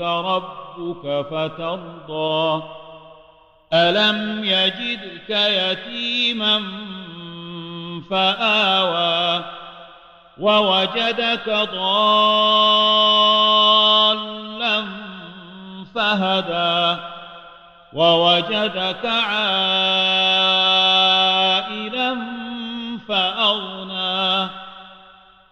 ربك فترضى. ألم يجدك يتيما فآوى ووجدك ضالا فهدى ووجدك عائلا فأغنى.